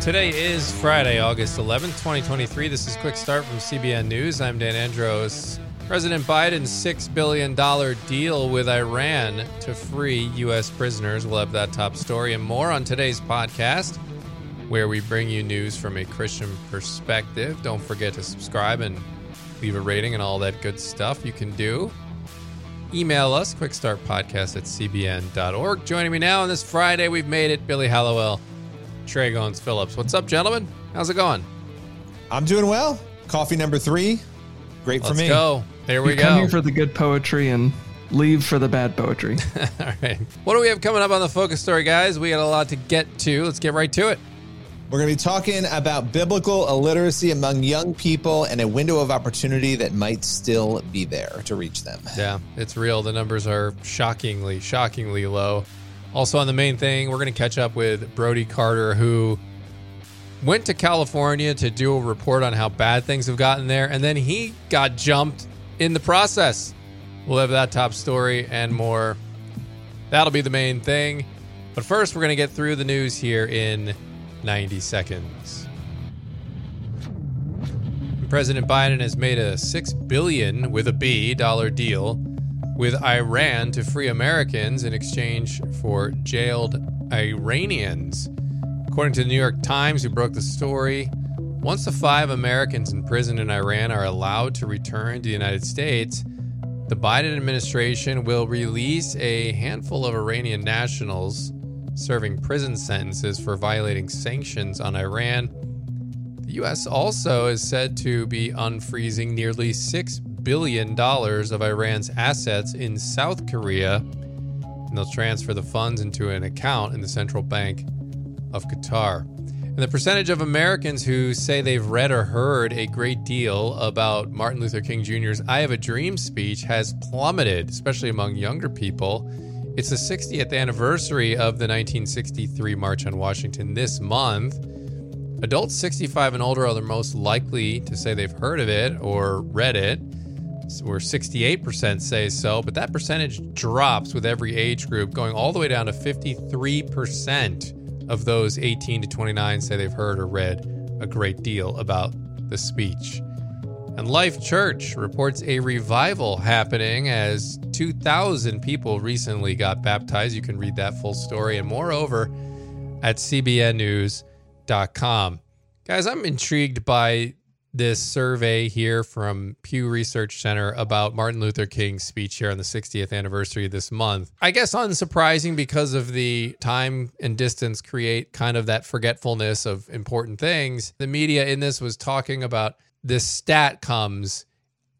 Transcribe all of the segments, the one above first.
Today is Friday, August 11th, 2023. This is Quick Start from CBN News. I'm Dan Andros. President Biden's $6 billion deal with Iran to free U.S. prisoners. We'll have that top story and more on today's podcast, where we bring you news from a Christian perspective. Don't forget to subscribe and leave a rating and all that good stuff you can do. Email us, quickstartpodcast at cbn.org. Joining me now on this Friday, we've made it, Billy Hallowell, Trey Goins Phillips. What's up, gentlemen? How's it going? I'm doing well. Coffee number three. Great Let's for me. go. There we you go. Come here for the good poetry and leave for the bad poetry. All right. What do we have coming up on the focus story, guys? We got a lot to get to. Let's get right to it. We're going to be talking about biblical illiteracy among young people and a window of opportunity that might still be there to reach them. Yeah, it's real. The numbers are shockingly, shockingly low. Also, on the main thing, we're going to catch up with Brody Carter, who went to California to do a report on how bad things have gotten there, and then he got jumped in the process. We'll have that top story and more. That'll be the main thing. But first, we're going to get through the news here in 90 seconds. President Biden has made a 6 billion with a B dollar deal with Iran to free Americans in exchange for jailed Iranians. According to the New York Times, who broke the story, once the five Americans in prison in Iran are allowed to return to the United States, the Biden administration will release a handful of Iranian nationals serving prison sentences for violating sanctions on Iran. The U.S. also is said to be unfreezing nearly $6 billion dollars of Iran's assets in South Korea, and they'll transfer the funds into an account in the central bank of Qatar. And the percentage of Americans who say they've read or heard a great deal about Martin Luther King Jr.'s I Have a Dream speech has plummeted, especially among younger people. It's the 60th anniversary of the 1963 March on Washington this month. Adults 65 and older are the most likely to say they've heard of it or read it, where 68% say so, but that percentage drops with every age group, going all the way down to 53% of those 18 to 29 say they've heard or read a great deal about the speech. And Life Church reports a revival happening as 2,000 people recently got baptized. You can read that full story and moreover at cbnnews.com. Guys, I'm intrigued by this survey here from Pew Research Center about Martin Luther King's speech here on the 60th anniversary this month. I guess unsurprising because of the time and distance create kind of that forgetfulness of important things. The media in this was talking about this stat comes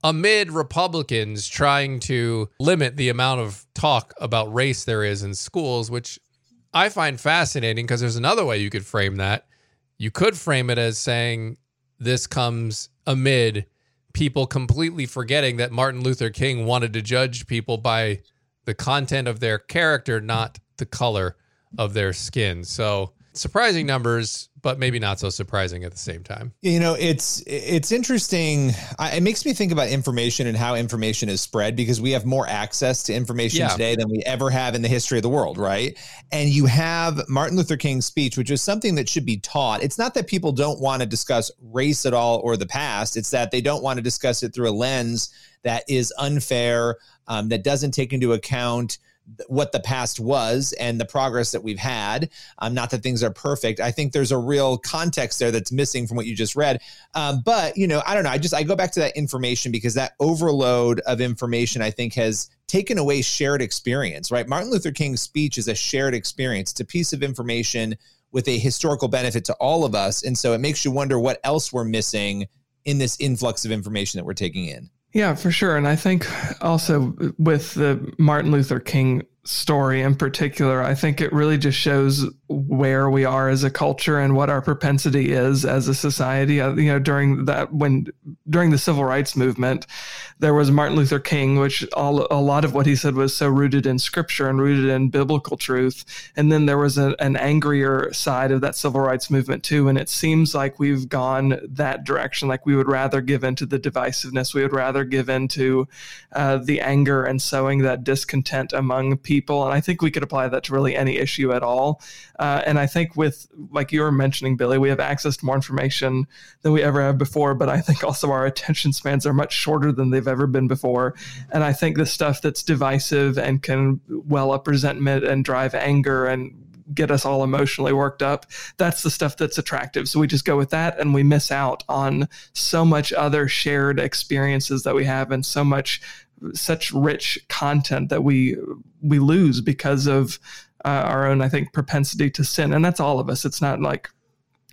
amid Republicans trying to limit the amount of talk about race there is in schools, which I find fascinating because there's another way you could frame that. You could frame it as saying this comes amid people completely forgetting that Martin Luther King wanted to judge people by the content of their character, not the color of their skin. So, surprising numbers, but maybe not so surprising at the same time. You know, it's it's interesting. It makes me think about information and how information is spread because we have more access to information yeah. today than we ever have in the history of the world, right? And you have Martin Luther King's speech, which is something that should be taught. It's not that people don't want to discuss race at all or the past; it's that they don't want to discuss it through a lens that is unfair, um, that doesn't take into account what the past was and the progress that we've had. Um, not that things are perfect. I think there's a real context there that's missing from what you just read. Um, but you know, I don't know. I just I go back to that information because that overload of information I think has taken away shared experience. Right? Martin Luther King's speech is a shared experience. It's a piece of information with a historical benefit to all of us, and so it makes you wonder what else we're missing in this influx of information that we're taking in. Yeah, for sure. And I think also with the Martin Luther King story in particular, I think it really just shows where we are as a culture and what our propensity is as a society. Uh, you know, during that when during the civil rights movement, there was Martin Luther King, which all, a lot of what he said was so rooted in scripture and rooted in biblical truth. And then there was a, an angrier side of that civil rights movement too. And it seems like we've gone that direction. Like we would rather give into the divisiveness. We would rather give into uh, the anger and sowing that discontent among people. And I think we could apply that to really any issue at all. Uh, and I think with, like you were mentioning, Billy, we have access to more information than we ever have before. But I think also our attention spans are much shorter than they've ever been before. And I think the stuff that's divisive and can well up resentment and drive anger and get us all emotionally worked up. That's the stuff that's attractive. So we just go with that and we miss out on so much other shared experiences that we have and so much such rich content that we we lose because of uh, our own I think propensity to sin and that's all of us. It's not like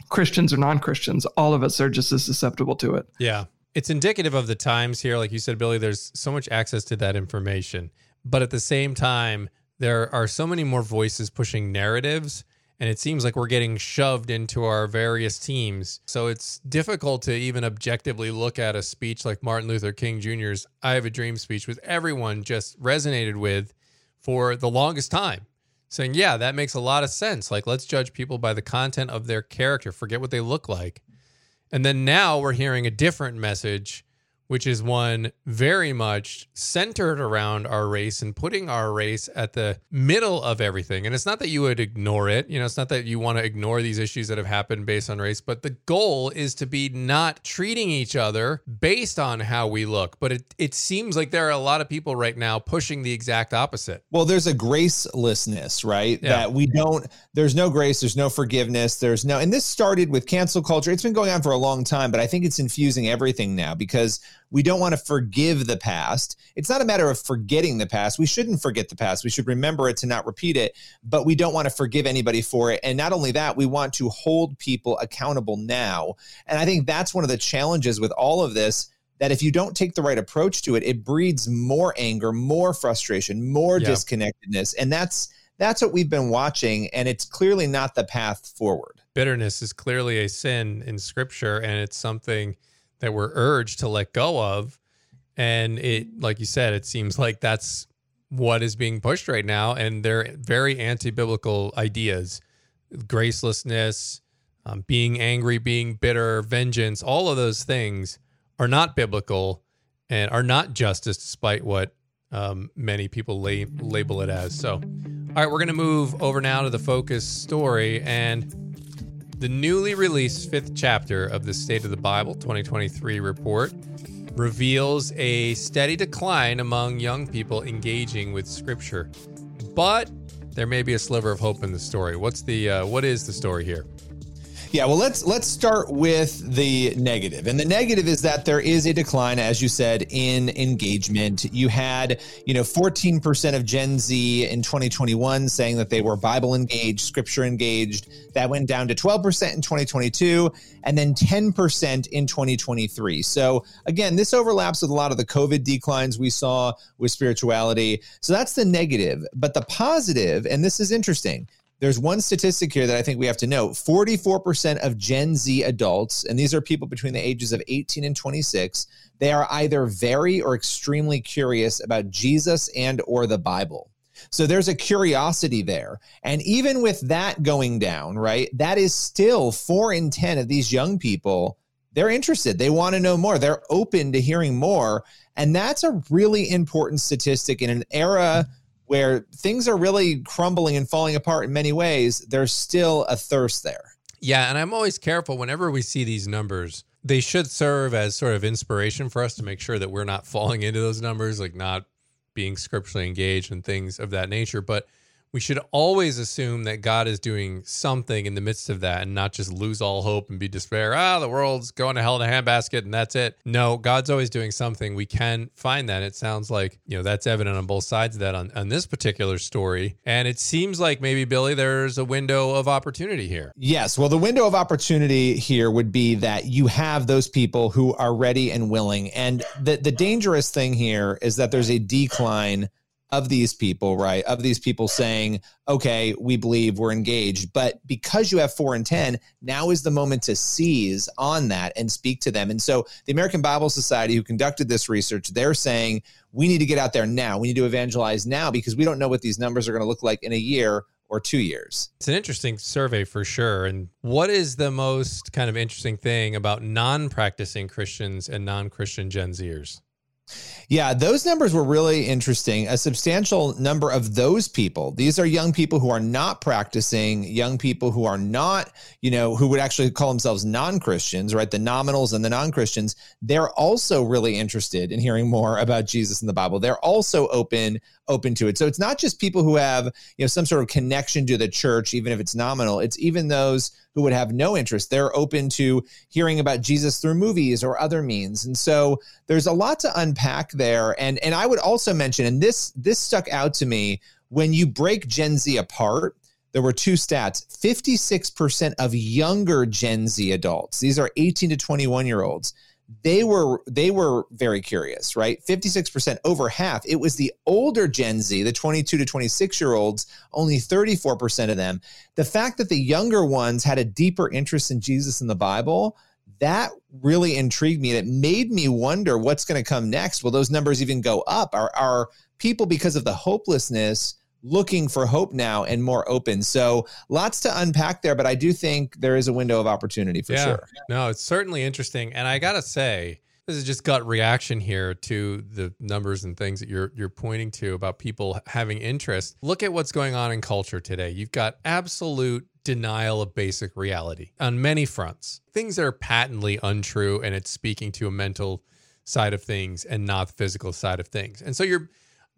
Christians or non-Christians. All of us are just as susceptible to it. Yeah. It's indicative of the times here like you said Billy there's so much access to that information. But at the same time there are so many more voices pushing narratives and it seems like we're getting shoved into our various teams. So it's difficult to even objectively look at a speech like Martin Luther King Jr.'s I Have a Dream speech, which everyone just resonated with for the longest time, saying, Yeah, that makes a lot of sense. Like, let's judge people by the content of their character, forget what they look like. And then now we're hearing a different message which is one very much centered around our race and putting our race at the middle of everything. And it's not that you would ignore it, you know, it's not that you want to ignore these issues that have happened based on race, but the goal is to be not treating each other based on how we look. But it, it seems like there are a lot of people right now pushing the exact opposite. Well, there's a gracelessness, right? Yeah. That we don't, there's no grace, there's no forgiveness, there's no, and this started with cancel culture. It's been going on for a long time, but I think it's infusing everything now because we don't want to forgive the past. It's not a matter of forgetting the past. We shouldn't forget the past. We should remember it to not repeat it, but we don't want to forgive anybody for it. And not only that, we want to hold people accountable now. And I think that's one of the challenges with all of this that if you don't take the right approach to it, it breeds more anger, more frustration, more yeah. disconnectedness. And that's that's what we've been watching and it's clearly not the path forward. Bitterness is clearly a sin in scripture and it's something that we're urged to let go of. And it, like you said, it seems like that's what is being pushed right now. And they're very anti biblical ideas gracelessness, um, being angry, being bitter, vengeance, all of those things are not biblical and are not justice, despite what um, many people la- label it as. So, all right, we're going to move over now to the focus story. And the newly released fifth chapter of the State of the Bible 2023 report reveals a steady decline among young people engaging with Scripture. But there may be a sliver of hope in the story. What's the uh, what is the story here? Yeah, well, let's let's start with the negative, and the negative is that there is a decline, as you said, in engagement. You had, you know, 14% of Gen Z in 2021 saying that they were Bible engaged, Scripture engaged. That went down to 12% in 2022, and then 10% in 2023. So again, this overlaps with a lot of the COVID declines we saw with spirituality. So that's the negative, but the positive, and this is interesting there's one statistic here that I think we have to know 44% of Gen Z adults, and these are people between the ages of 18 and 26, they are either very or extremely curious about Jesus and or the Bible. So there's a curiosity there. And even with that going down, right, that is still four in 10 of these young people. They're interested. They want to know more. They're open to hearing more. And that's a really important statistic in an era where things are really crumbling and falling apart in many ways, there's still a thirst there. Yeah, and I'm always careful whenever we see these numbers. They should serve as sort of inspiration for us to make sure that we're not falling into those numbers, like not being scripturally engaged and things of that nature. But we should always assume that God is doing something in the midst of that and not just lose all hope and be despair. Ah, the world's going to hell in a handbasket and that's it. No, God's always doing something. We can find that. It sounds like, you know, that's evident on both sides of that on, on this particular story. And it seems like maybe, Billy, there's a window of opportunity here. Yes. Well, the window of opportunity here would be that you have those people who are ready and willing. And the, the dangerous thing here is that there's a decline of these people, right? Of these people saying, okay, we believe we're engaged. But because you have four and 10, now is the moment to seize on that and speak to them. And so the American Bible Society, who conducted this research, they're saying, we need to get out there now. We need to evangelize now because we don't know what these numbers are going to look like in a year or two years. It's an interesting survey for sure. And what is the most kind of interesting thing about non practicing Christians and non Christian Gen Zers? Yeah, those numbers were really interesting. A substantial number of those people, these are young people who are not practicing, young people who are not, you know, who would actually call themselves non Christians, right? The nominals and the non Christians, they're also really interested in hearing more about Jesus in the Bible. They're also open open to it. So it's not just people who have, you know, some sort of connection to the church, even if it's nominal. It's even those who would have no interest. They're open to hearing about Jesus through movies or other means. And so there's a lot to unpack there. And and I would also mention, and this this stuck out to me when you break Gen Z apart. There were two stats 56% of younger Gen Z adults, these are 18 to 21 year olds, they were they were very curious right? 56% over half. It was the older gen z the 22 to 26 year olds only 34% of them. The fact that the younger ones had a deeper interest in jesus and the bible that really intrigued me. And it made me wonder what's going to come next. Will those numbers even go up? Are, are people because of the hopelessness looking for hope now and more open. So lots to unpack there, but I do think there is a window of opportunity for yeah. sure. No, it's certainly interesting. And I gotta say, this is just gut reaction here to the numbers and things that you're you're pointing to about people having interest. Look at what's going on in culture today. You've got absolute denial of basic reality on many fronts. Things that are patently untrue and it's speaking to a mental side of things and not the physical side of things. And so you're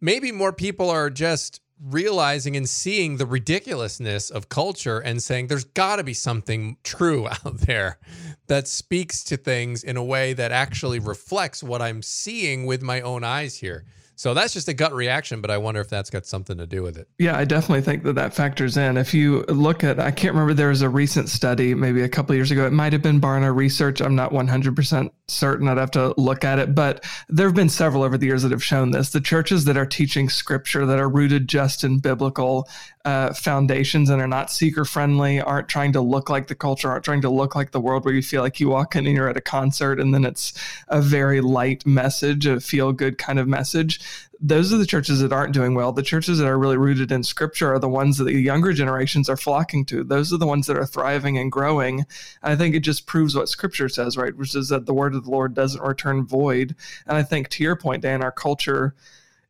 maybe more people are just realizing and seeing the ridiculousness of culture and saying there's got to be something true out there that speaks to things in a way that actually reflects what I'm seeing with my own eyes here. So that's just a gut reaction, but I wonder if that's got something to do with it. Yeah, I definitely think that that factors in. If you look at, I can't remember, there was a recent study maybe a couple years ago. It might have been Barna Research. I'm not 100% certain. I'd have to look at it, but there have been several over the years that have shown this. The churches that are teaching scripture that are rooted just in biblical uh, foundations and are not seeker friendly, aren't trying to look like the culture, aren't trying to look like the world where you feel like you walk in and you're at a concert and then it's a very light message, a feel good kind of message. Those are the churches that aren't doing well. The churches that are really rooted in scripture are the ones that the younger generations are flocking to. Those are the ones that are thriving and growing. And I think it just proves what scripture says, right? Which is that the word of the Lord doesn't return void. And I think to your point, Dan, our culture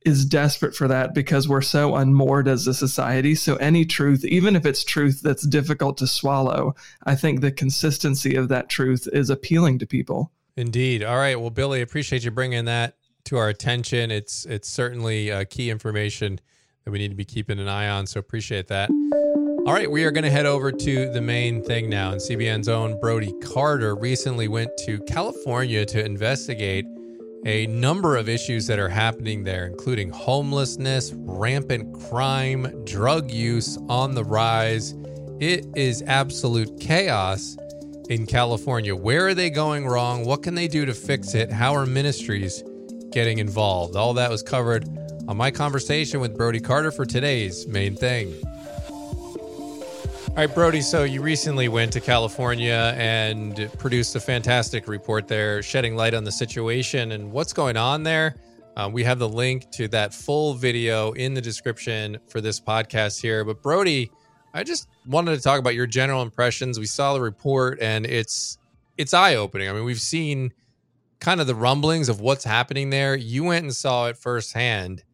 is desperate for that because we're so unmoored as a society. So any truth, even if it's truth that's difficult to swallow, I think the consistency of that truth is appealing to people. Indeed. All right. Well, Billy, appreciate you bringing that to our attention. It's it's certainly uh, key information that we need to be keeping an eye on. So appreciate that. All right, we are going to head over to the main thing now. And CBN's own Brody Carter recently went to California to investigate a number of issues that are happening there, including homelessness, rampant crime, drug use on the rise. It is absolute chaos in California. Where are they going wrong? What can they do to fix it? How are ministries getting involved? All that was covered on my conversation with Brody Carter for today's main thing. All right, Brody. So you recently went to California and produced a fantastic report there, shedding light on the situation and what's going on there. Uh, we have the link to that full video in the description for this podcast here. But Brody, I just wanted to talk about your general impressions. We saw the report, and it's it's eye opening. I mean, we've seen kind of the rumblings of what's happening there. You went and saw it firsthand.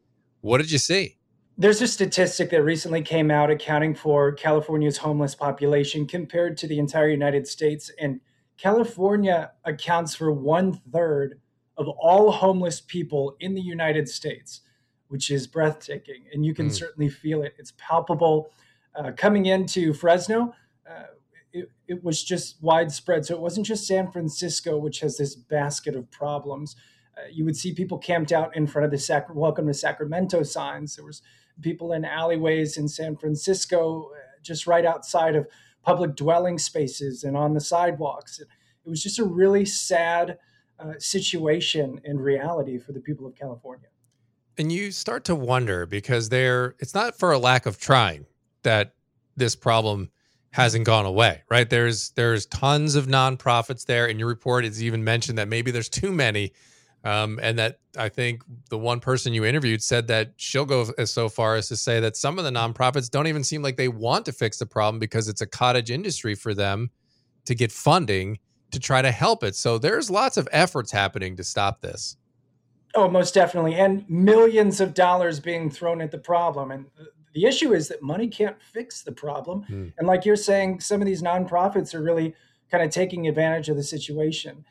What did you see? There's a statistic that recently came out accounting for California's homeless population compared to the entire United States. And California accounts for one third of all homeless people in the United States, which is breathtaking. And you can mm. certainly feel it. It's palpable. Uh, coming into Fresno, uh, it, it was just widespread. So it wasn't just San Francisco, which has this basket of problems. Uh, you would see people camped out in front of the Sac- Welcome to Sacramento signs. There was people in alleyways in San Francisco, uh, just right outside of public dwelling spaces and on the sidewalks. It was just a really sad uh, situation and reality for the people of California. And you start to wonder because they're it's not for a lack of trying that this problem hasn't gone away, right? There's there's tons of nonprofits there. In your report, it's even mentioned that maybe there's too many, um, and that I think the one person you interviewed said that she'll go as so far as to say that some of the nonprofits don't even seem like they want to fix the problem because it's a cottage industry for them to get funding to try to help it. So there's lots of efforts happening to stop this. Oh, most definitely. And millions of dollars being thrown at the problem. And the issue is that money can't fix the problem. Mm. And like you're saying, some of these nonprofits are really kind of taking advantage of the situation.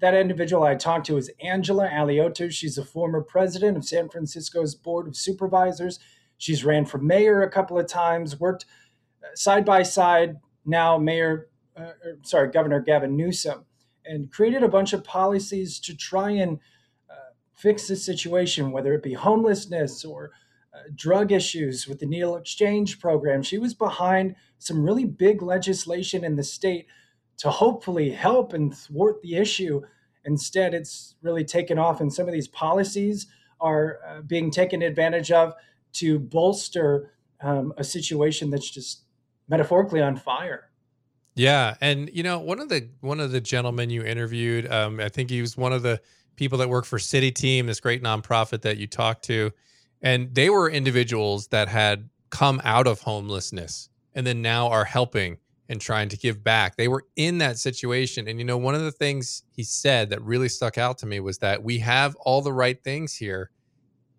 That individual I talked to is Angela Alioto. She's a former president of San Francisco's Board of Supervisors. She's ran for mayor a couple of times, worked uh, side by side now Mayor uh, sorry, Governor Gavin Newsom, and created a bunch of policies to try and uh, fix the situation, whether it be homelessness or uh, drug issues with the needle exchange program. She was behind some really big legislation in the state to hopefully help and thwart the issue. Instead, it's really taken off, and some of these policies are uh, being taken advantage of to bolster um, a situation that's just metaphorically on fire. Yeah, and you know one of the one of the gentlemen you interviewed, um, I think he was one of the people that work for City Team, this great nonprofit that you talked to, and they were individuals that had come out of homelessness and then now are helping and trying to give back. They were in that situation, and you know one of the things he said that really stuck out to me was that we have all the right things here.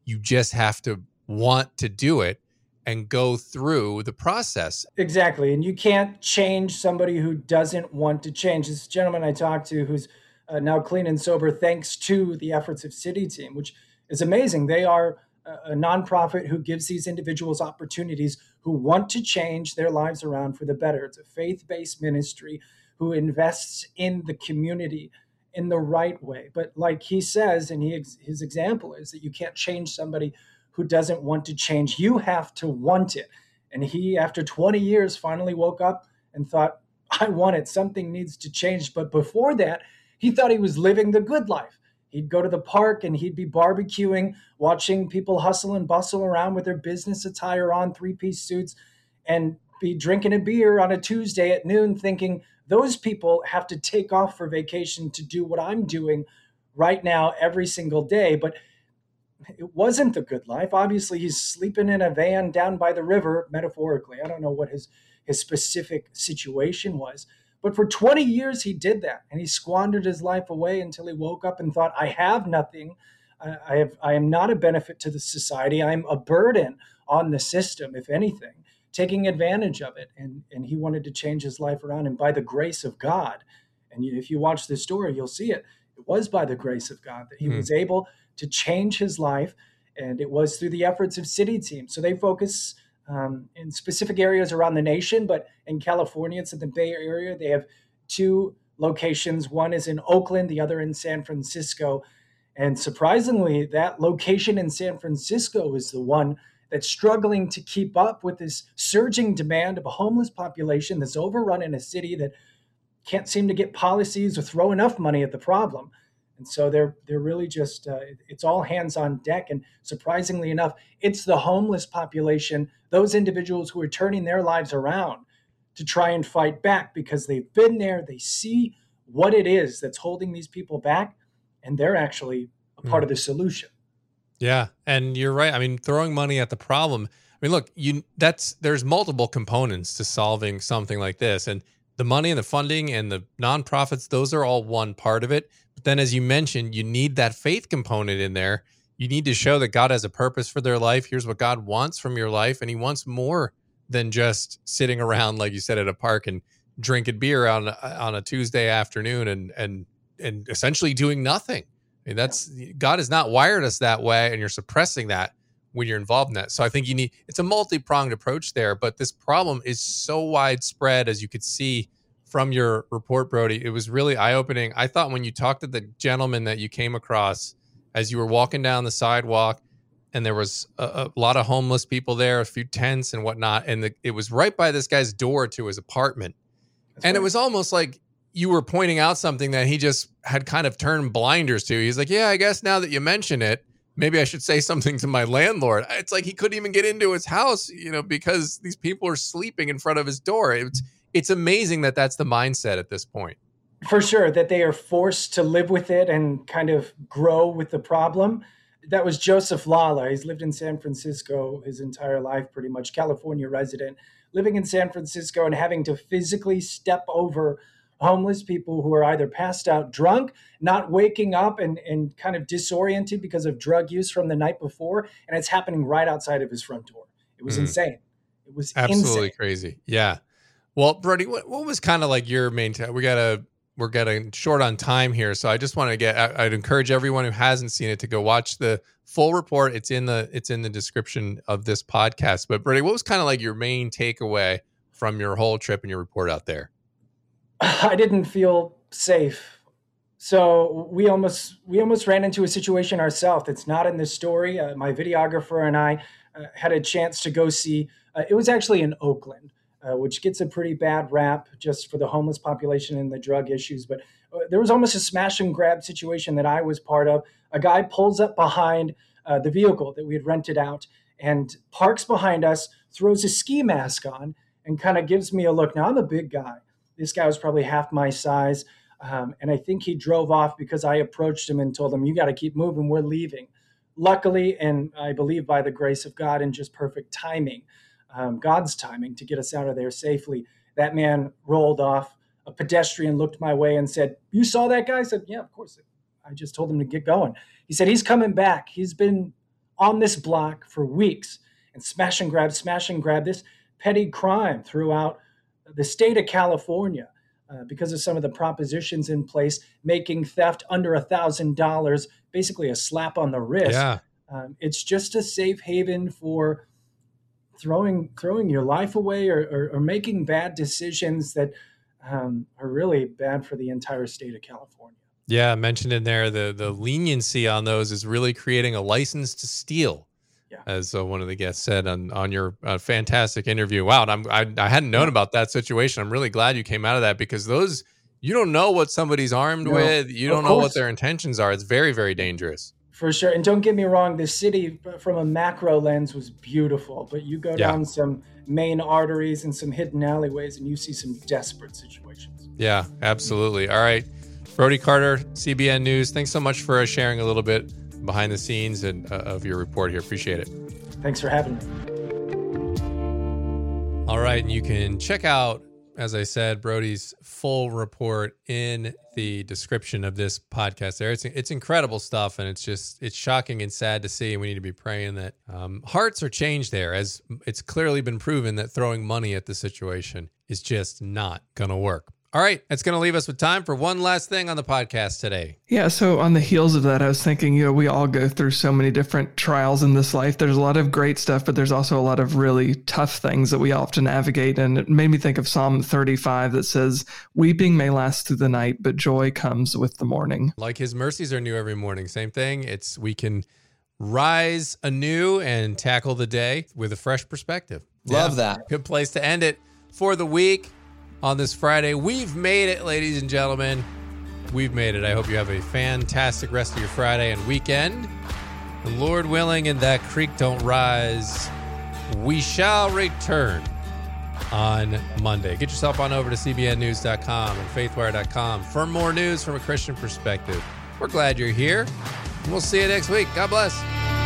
You just have to want to do it and go through the process. Exactly. And you can't change somebody who doesn't want to change. This gentleman I talked to who's uh, now clean and sober thanks to the efforts of City Team, which is amazing. They are a nonprofit who gives these individuals opportunities who want to change their lives around for the better. It's a faith based ministry who invests in the community in the right way. But like he says, and he, his example is that you can't change somebody who doesn't want to change. You have to want it. And he, after 20 years, finally woke up and thought, I want it. Something needs to change. But before that, he thought he was living the good life. He'd go to the park and he'd be barbecuing, watching people hustle and bustle around with their business attire on, three piece suits, and be drinking a beer on a Tuesday at noon, thinking those people have to take off for vacation to do what I'm doing right now every single day. But it wasn't the good life. Obviously, he's sleeping in a van down by the river, metaphorically. I don't know what his his specific situation was, but for 20 years he did that, and he squandered his life away until he woke up and thought, "I have nothing. I have. I am not a benefit to the society. I'm a burden on the system, if anything." Taking advantage of it, and and he wanted to change his life around, and by the grace of God, and if you watch this story, you'll see it. It was by the grace of God that he hmm. was able to change his life. And it was through the efforts of city teams. So they focus um, in specific areas around the nation, but in California, it's in the Bay Area. They have two locations. One is in Oakland, the other in San Francisco. And surprisingly, that location in San Francisco is the one that's struggling to keep up with this surging demand of a homeless population that's overrun in a city that can't seem to get policies or throw enough money at the problem. And so they're they're really just uh, it's all hands on deck. And surprisingly enough, it's the homeless population, those individuals who are turning their lives around to try and fight back because they've been there, they see what it is that's holding these people back, and they're actually a part mm. of the solution. Yeah, and you're right. I mean, throwing money at the problem. I mean, look, you that's there's multiple components to solving something like this, and the money and the funding and the nonprofits, those are all one part of it. But then, as you mentioned, you need that faith component in there. You need to show that God has a purpose for their life. Here's what God wants from your life. And He wants more than just sitting around, like you said, at a park and drinking beer on on a Tuesday afternoon and and and essentially doing nothing. I mean, that's God has not wired us that way, and you're suppressing that when you're involved in that. So I think you need it's a multi-pronged approach there, but this problem is so widespread as you could see from your report, Brody. It was really eye opening. I thought when you talked to the gentleman that you came across as you were walking down the sidewalk, and there was a, a lot of homeless people there, a few tents and whatnot, and the, it was right by this guy's door to his apartment, That's and right. it was almost like you were pointing out something that he just had kind of turned blinders to. He's like, "Yeah, I guess now that you mention it." maybe I should say something to my landlord. It's like he couldn't even get into his house, you know, because these people are sleeping in front of his door. It's it's amazing that that's the mindset at this point. For sure, that they are forced to live with it and kind of grow with the problem. That was Joseph Lala. He's lived in San Francisco his entire life, pretty much California resident, living in San Francisco and having to physically step over homeless people who are either passed out drunk, not waking up and, and kind of disoriented because of drug use from the night before. And it's happening right outside of his front door. It was mm. insane. It was absolutely insane. crazy. Yeah. Well, Brody, what, what was kind of like your main? T- we got to we're getting short on time here, so I just want to get. I, would encourage everyone who hasn't seen it to go watch the full report. It's in the it's in the description of this podcast. But Brody, what was kind of like your main takeaway from your whole trip and your report out there? I didn't feel safe. So we almost we almost ran into a situation ourselves. It's not in the story. Uh, my videographer and I uh, had a chance to go see. Uh, it was actually in Oakland, uh, which gets a pretty bad rap just for the homeless population and the drug issues. But uh, there was almost a smash and grab situation that I was part of. A guy pulls up behind uh, the vehicle that we had rented out and parks behind us, throws a ski mask on, and kind of gives me a look. Now I'm a big guy. This guy was probably half my size. Um, and I think he drove off because I approached him and told him, You got to keep moving. We're leaving. Luckily, and I believe by the grace of God and just perfect timing, um, God's timing to get us out of there safely, that man rolled off. A pedestrian looked my way and said, You saw that guy? I said, Yeah, of course. I just told him to get going. He said, He's coming back. He's been on this block for weeks and smash and grab, smash and grab this petty crime throughout the state of California, uh, because of some of the propositions in place, making theft under a thousand dollars basically a slap on the wrist. Yeah. Um, it's just a safe haven for throwing throwing your life away or, or, or making bad decisions that um, are really bad for the entire state of California. Yeah, mentioned in there the the leniency on those is really creating a license to steal yeah. as uh, one of the guests said on on your uh, fantastic interview. Wow, I'm, I I hadn't known about that situation. I'm really glad you came out of that because those you don't know what somebody's armed no, with. You don't know what their intentions are. It's very very dangerous. For sure, and don't get me wrong. The city, from a macro lens, was beautiful. But you go yeah. down some main arteries and some hidden alleyways, and you see some desperate situations. Yeah, absolutely. All right, Brody Carter, CBN News. Thanks so much for sharing a little bit behind the scenes and uh, of your report here. Appreciate it. Thanks for having me. All right, and you can check out, as I said, Brody's full report in the description of this podcast. There, it's it's incredible stuff, and it's just it's shocking and sad to see. And we need to be praying that um, hearts are changed there, as it's clearly been proven that throwing money at the situation is just not going to work. All right, that's going to leave us with time for one last thing on the podcast today. Yeah, so on the heels of that, I was thinking, you know, we all go through so many different trials in this life. There's a lot of great stuff, but there's also a lot of really tough things that we have to navigate. And it made me think of Psalm 35 that says, Weeping may last through the night, but joy comes with the morning. Like his mercies are new every morning. Same thing. It's we can rise anew and tackle the day with a fresh perspective. Love yeah. that. Good place to end it for the week on this Friday. We've made it, ladies and gentlemen. We've made it. I hope you have a fantastic rest of your Friday and weekend. The Lord willing, and that creek don't rise, we shall return on Monday. Get yourself on over to cbnnews.com and faithwire.com for more news from a Christian perspective. We're glad you're here. We'll see you next week. God bless.